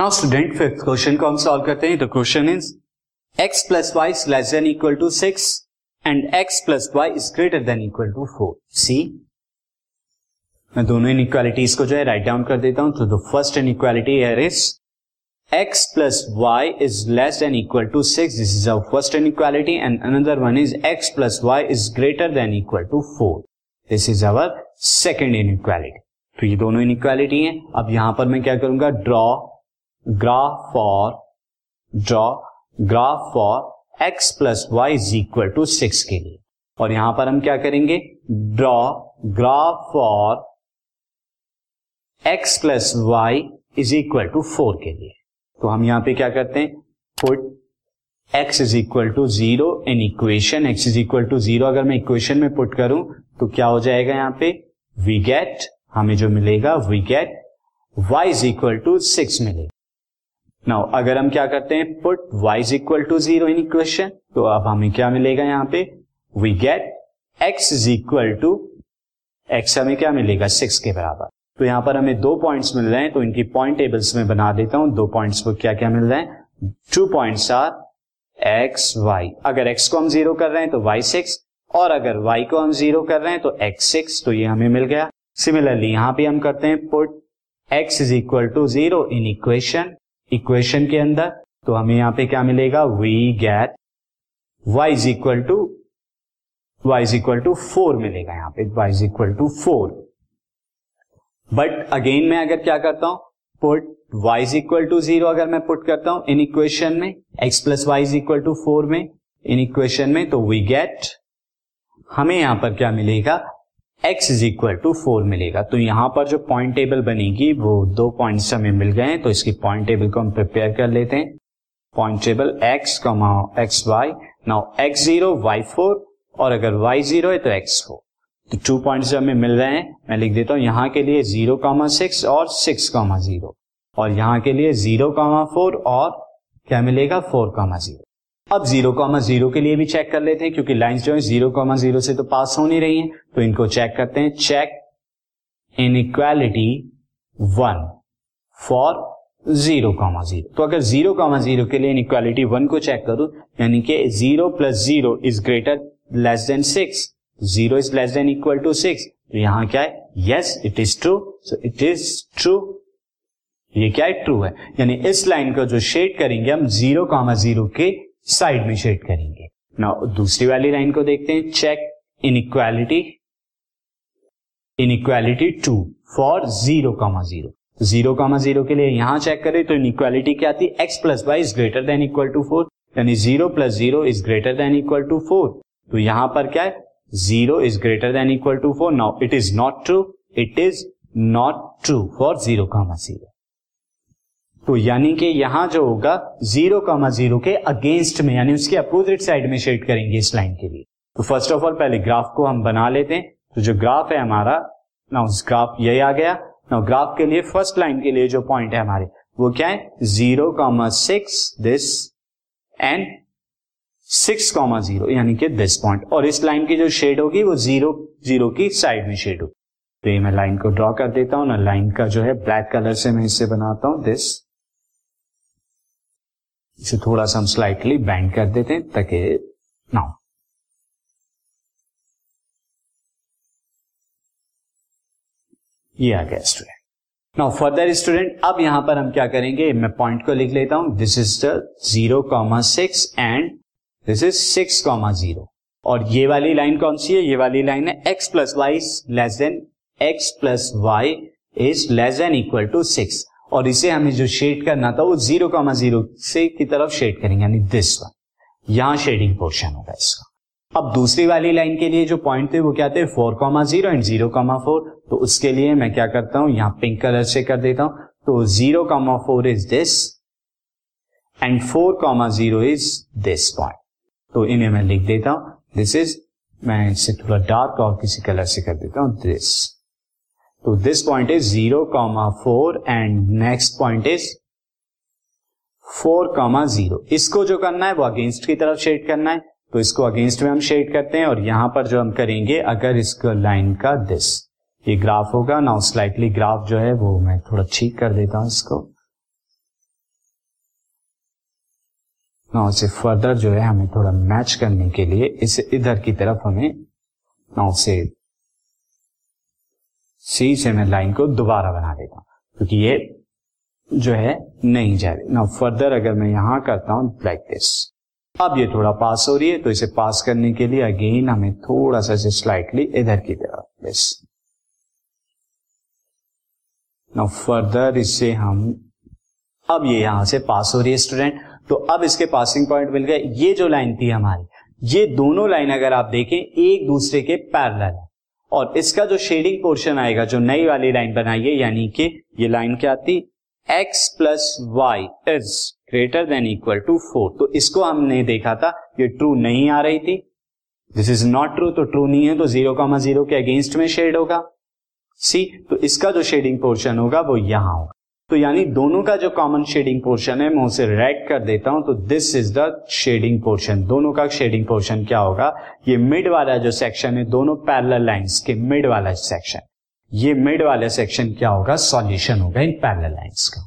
Now student fifth question को हम solve करते हैं. The question is x plus y is less than equal to six and x plus y is greater than equal to four see मैं दोनों inequalities को जो है write down कर देता हूँ. तो the first inequality here is x plus y is less than equal to 6 this is our first inequality and another one is, x plus y is greater than equal to 4 this is our second inequality. तो ये दोनों इन equality है. अब यहाँ पर मैं क्या करूँगा? Draw graph for, draw, graph for x plus y is equal to six के लिए। और यहाँ पर हम क्या करेंगे? Draw, graph for x plus y is equal to four के लिए। तो हम यहाँ पे क्या करते हैं? Put x is equal to zero in equation x is equal to zero अगर मैं इक्वेशन में पुट करूँ तो क्या हो जाएगा यहाँ पे? वी गेट हमें जो मिलेगा we get y is equal to six मिलेगा। नाउ अगर हम क्या करते हैं put y is equal to zero in equation तो अब हमें क्या मिलेगा यहाँ पे? We get x is equal to x हमें क्या मिलेगा? सिक्स के बराबर। तो यहाँ पर हमें दो पॉइंट्स मिल रहे हैं तो इनकी पॉइंट टेबल्स में बना देता हूँ। दो पॉइंट्स को क्या क्या मिल रहे हैं? Two points are x y अगर एक्स को हम ज़ीरो कर रहे हैं तो वाई सिक्स और अगर वाई को हम ज़ीरो कर रहे हैं तो एक्स सिक्स तो ये हमें मिल गया। सिमिलरली यहाँ पे हम करते हैं put x is equal to zero in equation equation के अंदर तो हमें यहाँ पे क्या मिलेगा? We get y is equal to y is equal to four मिलेगा यहाँ पे y is equal to four but again मैं अगर क्या करता हूँ? Put y is equal to zero अगर मैं पुट करता हूँ इन इक्वेशन में, x plus y is equal to four में इन इक्वेशन में तो वी गेट हमें यहाँ पर क्या मिलेगा? X is equal to four मिलेगा। तो यहाँ पर जो पॉइंट टेबल बनेगी, वो दो पॉइंट्स हमें मिल गए हैं तो इसकी पॉइंट टेबल को हम प्रिपेयर कर लेते हैं। Point table x comma x y now x zero y four और अगर वाई ज़ीरो है तो एक्स फोर तो टू पॉइंट्स हमें मिल रहे हैं। मैं लिख देता हूँ, यहाँ के लिए ज़ीरो कामा सिक्स और सिक्स कामा ज़ीरो और यहाँ के लिए ज़ीरो कामा फोर और क्या मिलेगा? फोर कामा ज़ीरो अब ज़ीरो कॉमा ज़ीरो के लिए भी चेक कर लेते हैं, क्योंकि लाइंस जो है ज़ीरो कामा ज़ीरो से तो पास हो नहीं रही हैं तो इनको चेक करते हैं। Check inequality one for zero comma zero. तो अगर ज़ीरो कामा ज़ीरो के लिए इनइक्वालिटी वन को चेक करूँ, यानी कि zero plus zero is greater less than six zero is less than equal to six तो यहाँ क्या है? Yes it is true so it is true ये क्या है? ट्रू है। यानी इस लाइन को जो शेड करेंगे, हम ज़ीरो कामा ज़ीरो के साइड में शेड करेंगे। ना दूसरी वाली लाइन को देखते हैं। Check inequality inequality two for zero comma zero zero comma zero के लिए यहाँ चेक करें तो इन इक्वालिटी क्या आती है? X plus y is greater than equal to four यानी zero plus zero is greater than equal to four तो यहाँ पर क्या है? Zero is greater than equal to four now it is not true it is not true for zero comma zero तो यानी कि यहाँ जो होगा ज़ीरो कामा ज़ीरो के अगेंस्ट में, यानी उसके अपोजिट साइड में शेड करेंगे इस लाइन के लिए। तो फ़र्स्ट ऑफ़ ऑल पहले ग्राफ को हम बना लेते हैं। तो जो ग्राफ है हमारा ना उस ग्राफ यही आ गया। ना ग्राफ के लिए फ़र्स्ट लाइन के लिए जो पॉइंट है हमारे, वो क्या है? Zero comma six this and six comma zero यानी कि दिस पॉइंट और इस लाइन की जो शेड होगी, वो ज़ीरो ज़ीरो की साइड में शेड होगी। तो ये मैं लाइन को ड्रॉ कर देता हूँ। ना लाइन का जो है ब्लैक कलर से मैं इसे बनाता हूँ दिस इसे थोड़ा सा हम स्लाइटली बैंड कर देते हैं ताकि नाउ ये आ गया स्टूडेंट नाउ फर्दर स्टूडेंट अब यहाँ पर हम क्या करेंगे? मैं पॉइंट को लिख लेता हूँ. This is the zero comma six and this is six comma zero और ये वाली लाइन कौन सी है? ये वाली लाइन है x plus y less than x plus y is less than equal to six और इसे हमें जो शेड करना था, वो ज़ीरो कॉमा ज़ीरो से की तरफ़ शेड करेंगे, यानी दिस वन यहाँ शेडिंग पोर्शन होगा इसका। अब दूसरी वाली लाइन के लिए जो पॉइंट थे, वो क्या थे? Four comma zero and zero comma four तो उसके लिए मैं क्या करता हूँ? यहाँ पिंक कलर से कर देता हूँ। तो zero comma four is this and four comma zero is this point तो इन्हें मैं लिख देता हूँ। दिस इज़ मैं इसे थोड़ा डार्क और किसी कलर से कर देता हूँ। दिस तो this point is zero comma four and next point is four comma zero इसको जो करना है, वो अगेंस्ट की तरफ़ शेड करना है। तो इसको अगेंस्ट में हम शेड करते हैं और यहाँ पर जो हम करेंगे, अगर इसको लाइन का दिस ये ग्राफ होगा। नाउ स्लाइटली ग्राफ जो है, वो मैं थोड़ा ठीक कर देता हूँ इसको। नाउ उसे फर्दर जो है, हमें थोड़ा मैच करने के लिए, इसे इधर की तरफ़ हमें नाउ से सी से मैं लाइन को दोबारा बना देता हूँ, क्योंकि ये जो है नहीं जा रही। ना फर्दर अगर मैं यहाँ करता हूँ लाइक दिस अब ये थोड़ा पास हो रही है तो इसे पास करने के लिए अगेन हमें थोड़ा सा स्लाइटली इधर की तरफ़ दिस ना फर्दर इससे हम, अब ये यहाँ से पास हो रही है स्टूडेंट तो अब इसके पासिंग पॉइंट मिल गए। ये जो लाइन थी हमारी, ये दोनों लाइन अगर आप देखें, एक दूसरे के पैरल है। और इसका जो शेडिंग पोर्शन आएगा, जो नई वाली लाइन बनाई है यानी कि ये लाइन क्या आती? X plus y is greater than equal to four तो इसको हमने देखा था, ये ट्रू नहीं आ रही थी। दिस इज़ नॉट ट्रू तो ट्रू नहीं है तो ज़ीरो कामा ज़ीरो के अगेंस्ट में शेड होगा। सी तो इसका जो शेडिंग पोर्शन होगा, वो यहाँ होगा। तो यानी दोनों का जो कॉमन शेडिंग पोर्शन है, मैं उसे रेड कर देता हूँ तो this is the shading portion दोनों का शेडिंग पोर्शन क्या होगा? ये मिड वाला जो सेक्शन है, दोनों पैरल लाइंस के मिड वाला सेक्शन ये मिड वाला सेक्शन क्या होगा? सॉल्यूशन होगा इन पैरल लाइंस का।